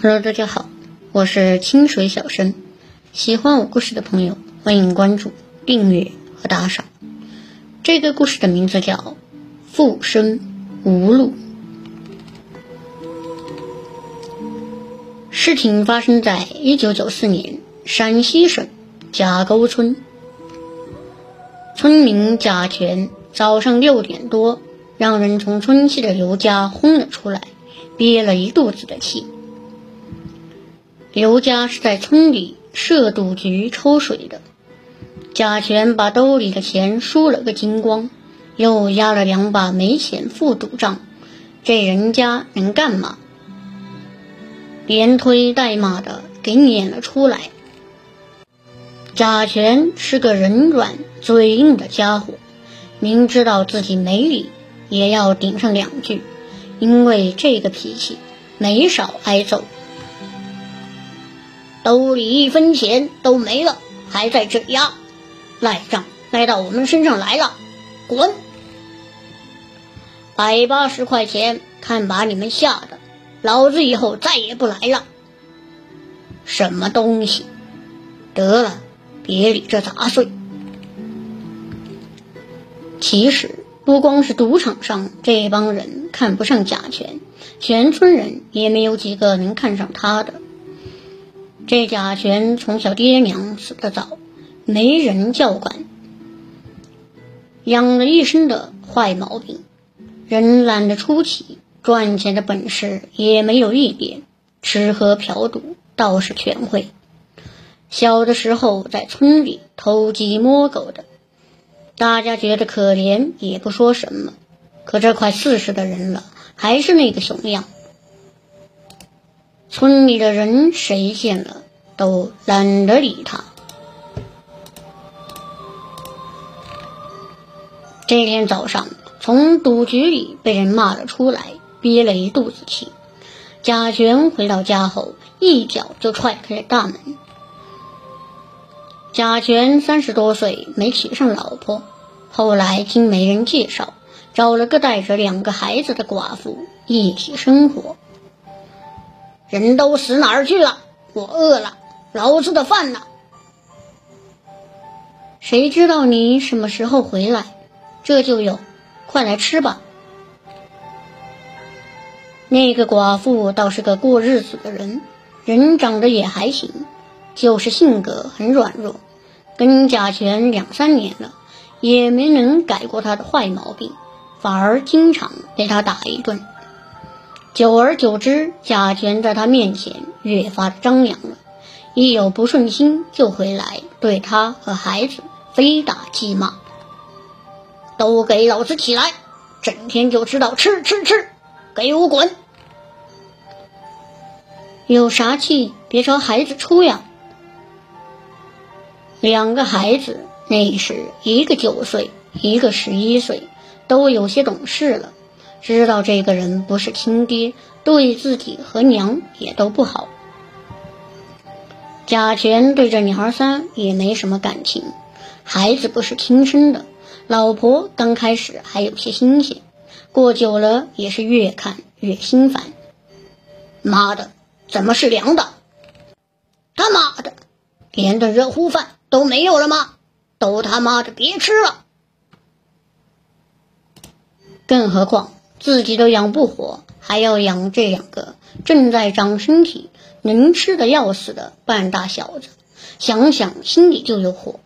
Hello，大家好，我是清水小生。喜欢我故事的朋友，欢迎关注、订阅和打赏。这个故事的名字叫《复生无路》。事情发生在一九九四年，陕西省贾沟村。村民贾全早上六点多，让人从村西的刘家轰了出来，憋了一肚子的气。刘家是在村里设赌局抽水的，贾全把兜里的钱输了个精光，又押了两把没钱付赌账，这人家能干嘛？连推带骂的给撵了出来。贾全是个人软嘴硬的家伙。明知道自己没理，也要顶上两句，因为这个脾气没少挨揍。兜里一分钱都没了，还在这压，赖账赖到我们身上来了，滚！百八十块钱，看把你们吓的，老子以后再也不来了。什么东西？得了，别理这杂碎。其实不光是赌场上这帮人看不上贾全，全村人也没有几个能看上他的。这贾全从小爹娘死得早，没人教管，养了一身的坏毛病，人懒得出奇，赚钱的本事也没有一点，吃喝嫖赌倒是全会。小的时候在村里偷鸡摸狗的。大家觉得可怜，也不说什么。可这快四十的人了，还是那个熊样。村里的人谁见了都懒得理他。这天早上，从赌局里被人骂了出来，憋了一肚子气。贾全回到家后，一脚就踹开了大门。贾全三十多岁，没娶上老婆。后来经媒人介绍，找了个带着两个孩子的寡妇一起生活。人都死哪儿去了？我饿了，老子的饭呢？谁知道你什么时候回来？这就有，快来吃吧。那个寡妇倒是个过日子的人，人长得也还行，就是性格很软弱。跟贾全两三年了，也没能改过他的坏毛病，反而经常被他打一顿。久而久之，贾全在他面前越发张扬了，一有不顺心就回来对他和孩子非打即骂。都给老子起来！整天就知道吃吃吃，给我滚！有啥气别朝孩子出呀！两个孩子那时一个九岁，一个十一岁，都有些懂事了，知道这个人不是亲爹，对自己和娘也都不好。贾全对这女孩三也没什么感情，孩子不是亲生的，老婆刚开始还有些新鲜，过久了也是越看越心烦。妈的，怎么是凉的？他妈的，连顿热乎饭。都没有了吗？都他妈的别吃了！更何况自己都养不活，还要养这两个正在长身体、能吃的要死的半大小子，想想心里就有火。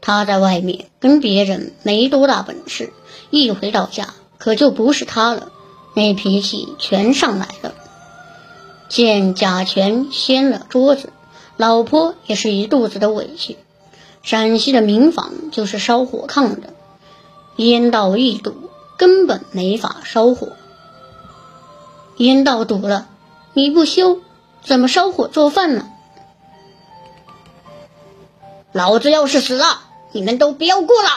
他在外面跟别人没多大本事，一回到家可就不是他了，那脾气全上来了。见贾全掀了桌子。老婆也是一肚子的委屈。陕西的民房就是烧火炕的，烟道一堵，根本没法烧火。烟道堵了，你不修，怎么烧火做饭呢？老子要是死了，你们都不要过了。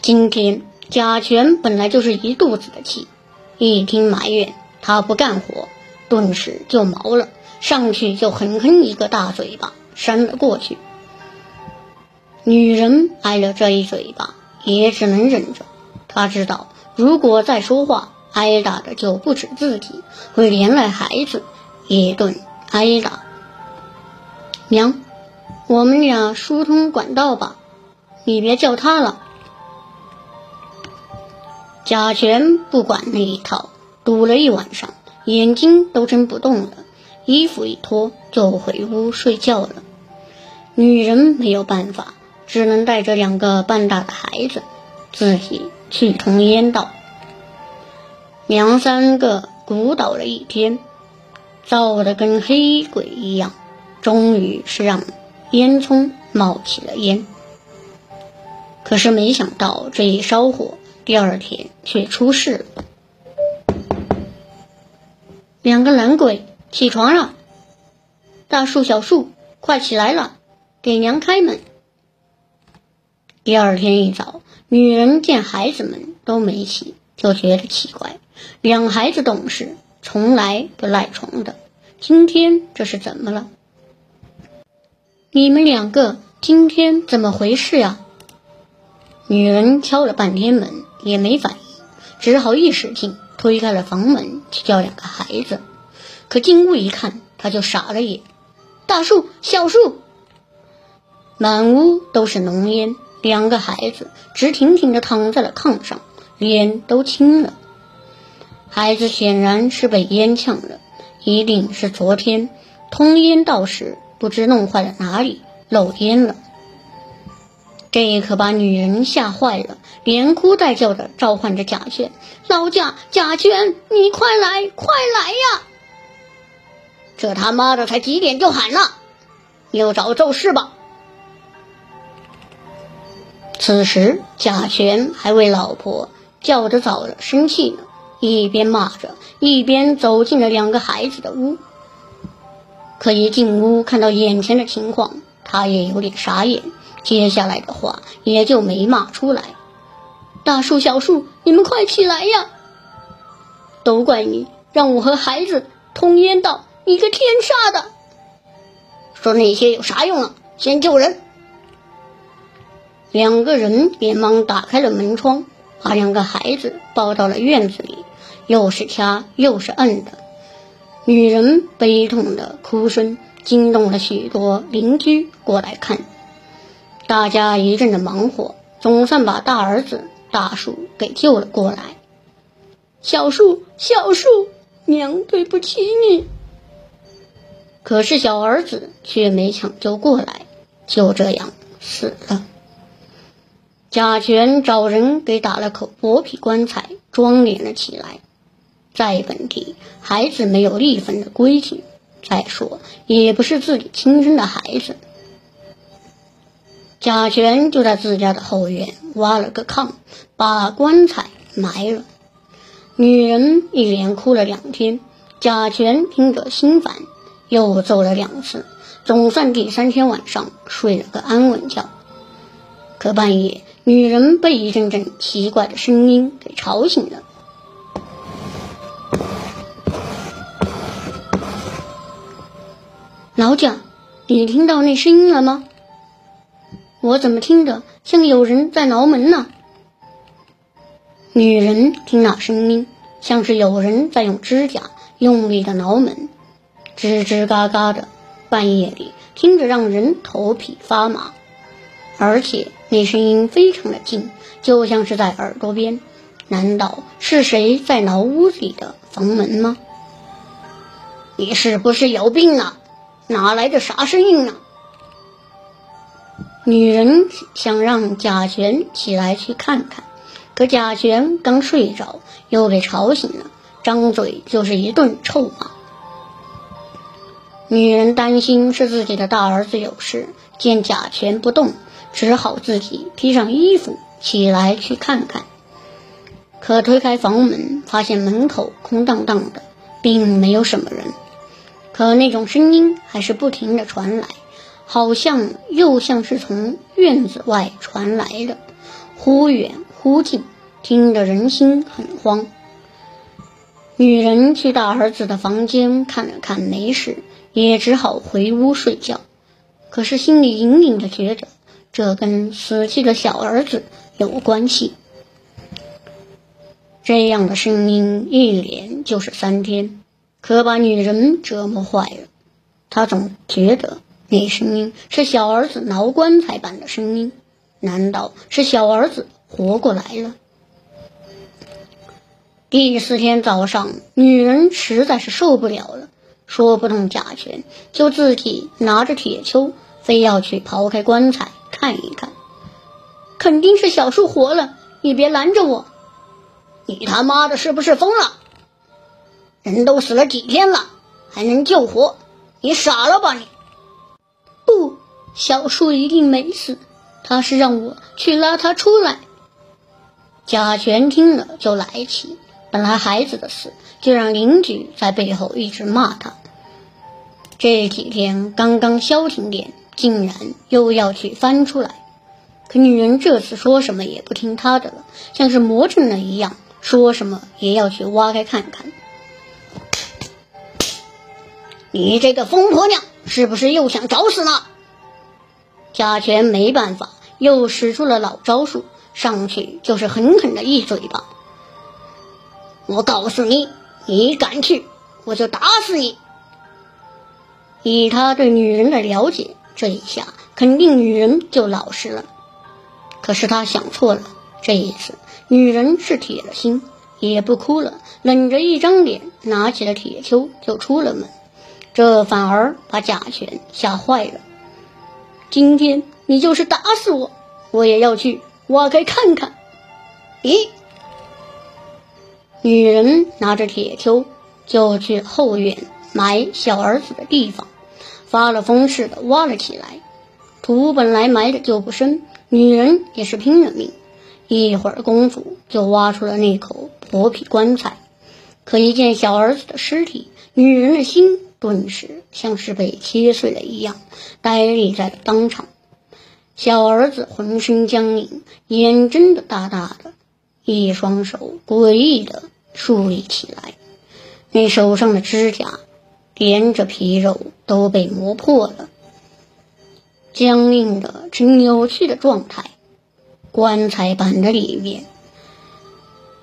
今天贾全本来就是一肚子的气，一听埋怨。他不干活，顿时就毛了，上去就狠狠一个大嘴巴扇了过去。女人挨了这一嘴巴，也只能忍着。她知道，如果再说话，挨打的就不止自己，会连累孩子一顿挨打。娘，我们俩疏通管道吧，你别叫他了。贾全不管那一套，堵了一晚上，眼睛都睁不动了，衣服一脱就回屋睡觉了。女人没有办法，只能带着两个半大的孩子，自己去通烟道。娘三个鼓捣了一天，造得跟黑鬼一样，终于是让烟囱冒起了烟。可是没想到这一烧火。第二天却出事了，两个懒鬼起床了，大树小树快起来了，给娘开门。第二天一早，女人见孩子们都没起，就觉得奇怪。两孩子懂事，从来不赖床的，今天这是怎么了？你们两个今天怎么回事呀？女人敲了半天门。也没反应，只好一使劲推开了房门去叫两个孩子。可进屋一看，他就傻了眼。大树、小树，满屋都是浓烟，两个孩子直挺挺的躺在了炕上，脸都青了。孩子显然是被烟呛了，一定是昨天通烟道时不知弄坏了哪里漏烟了。这可把女人吓坏了，连哭带叫的召唤着贾娟：“老贾，贾娟，你快来，快来呀！”这他妈的才几点就喊了，又找奏事吧。此时贾全还为老婆叫着早了生气呢，一边骂着，一边走进了两个孩子的屋。可一进屋看到眼前的情况，他也有点傻眼。接下来的话也就没骂出来。大树、小树，你们快起来呀！都怪你，让我和孩子通烟道，你个天杀的！说那些有啥用啊？先救人！两个人连忙打开了门窗，把两个孩子抱到了院子里，又是掐又是摁的。女人悲痛的哭声惊动了许多邻居过来看。大家一阵的忙活，总算把大儿子大树给救了过来。小树，小树，娘对不起你。可是小儿子却没抢救过来，就这样死了。贾全找人给打了口薄皮棺材，装殓了起来。在本地，孩子没有立坟的规矩，再说也不是自己亲生的孩子。贾全就在自家的后院挖了个炕，把棺材埋了。女人一连哭了两天，贾全听着心烦，又揍了两次，总算第三天晚上睡了个安稳觉。可半夜，女人被一阵阵奇怪的声音给吵醒了。老蒋，你听到那声音了吗？我怎么听着像有人在挠门呢？女人听那声音，像是有人在用指甲用力的挠门，吱吱嘎嘎的，半夜里听着让人头皮发麻，而且那声音非常的近，就像是在耳朵边。难道是谁在挠屋里的房门吗？你是不是有病啊？哪来的啥声音啊？女人想让贾璇起来去看看，可贾璇刚睡着，又被吵醒了，张嘴就是一顿臭骂。女人担心是自己的大儿子有事，见贾全不动，只好自己披上衣服起来去看看。可推开房门，发现门口空荡荡的，并没有什么人，可那种声音还是不停的传来。好像又像是从院子外传来的，忽远忽近，听得人心很慌。女人去大儿子的房间看了看，没事，也只好回屋睡觉。可是心里隐隐的觉得，这跟死去的小儿子有关系。这样的声音一连就是三天，可把女人折磨坏了。她总觉得那声音是小儿子挠棺材般的声音，难道是小儿子活过来了？第四天早上，女人实在是受不了了，说不动假拳，就自己拿着铁锹，非要去刨开棺材看一看。肯定是小树活了，你别拦着我！你他妈的是不是疯了？人都死了几天了，还能救活？你傻了吧你？不，小树一定没死，他是让我去拉他出来。贾全听了就来气。本来孩子的事，就让邻居在背后一直骂他。这几天刚刚消停点，竟然又要去翻出来。可女人这次说什么也不听他的了，像是魔怔了一样，说什么也要去挖开看看。你这个疯婆娘，是不是又想找死呢？贾全没办法，又使出了老招数，上去就是狠狠的一嘴巴。我告诉你，你敢去，我就打死你。以他对女人的了解，这一下肯定女人就老实了。可是他想错了，这一次女人是铁了心，也不哭了，冷着一张脸，拿起了铁锹就出了门。这反而把贾全吓坏了。今天你就是打死我，我也要去挖开看看。咦？女人拿着铁锹，就去后院埋小儿子的地方，发了疯似的挖了起来。土本来埋的就不深，女人也是拼了命，一会儿功夫就挖出了那口薄皮棺材。可一见小儿子的尸体，女人的心顿时像是被切碎了一样，呆立在当场。小儿子浑身僵硬，眼睁得大大的。一双手诡异的竖立起来，那手上的指甲连着皮肉都被磨破了，僵硬的呈扭曲的状态。棺材板的里面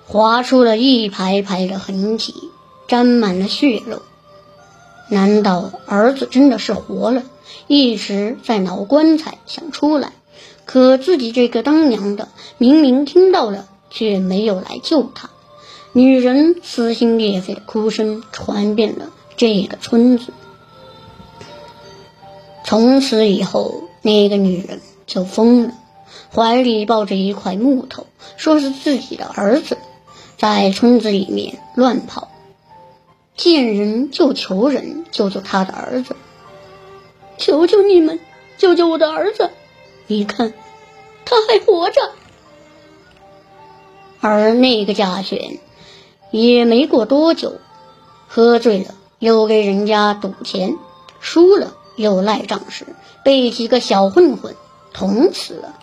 划出了一排排的痕迹，沾满了血肉。难道儿子真的是活了？一直在挠棺材想出来，可自己这个当娘的明明听到了。却没有来救他。女人撕心裂肺的哭声传遍了这个村子。从此以后，那个女人就疯了，怀里抱着一块木头，说是自己的儿子，在村子里面乱跑，见人就求人救救他的儿子。求求你们，救救我的儿子！你看，他还活着。而那个贾轩也没过多久，喝醉了又给人家赌钱，输了又赖账时，被几个小混混捅死了。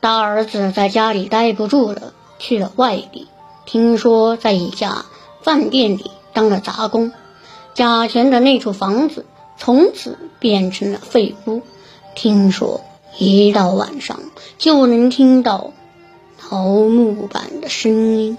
大儿子在家里待不住了，去了外地，听说在一家饭店里当了杂工。贾全的那处房子从此变成了废屋，听说一到晚上就能听到。桃木板的声音。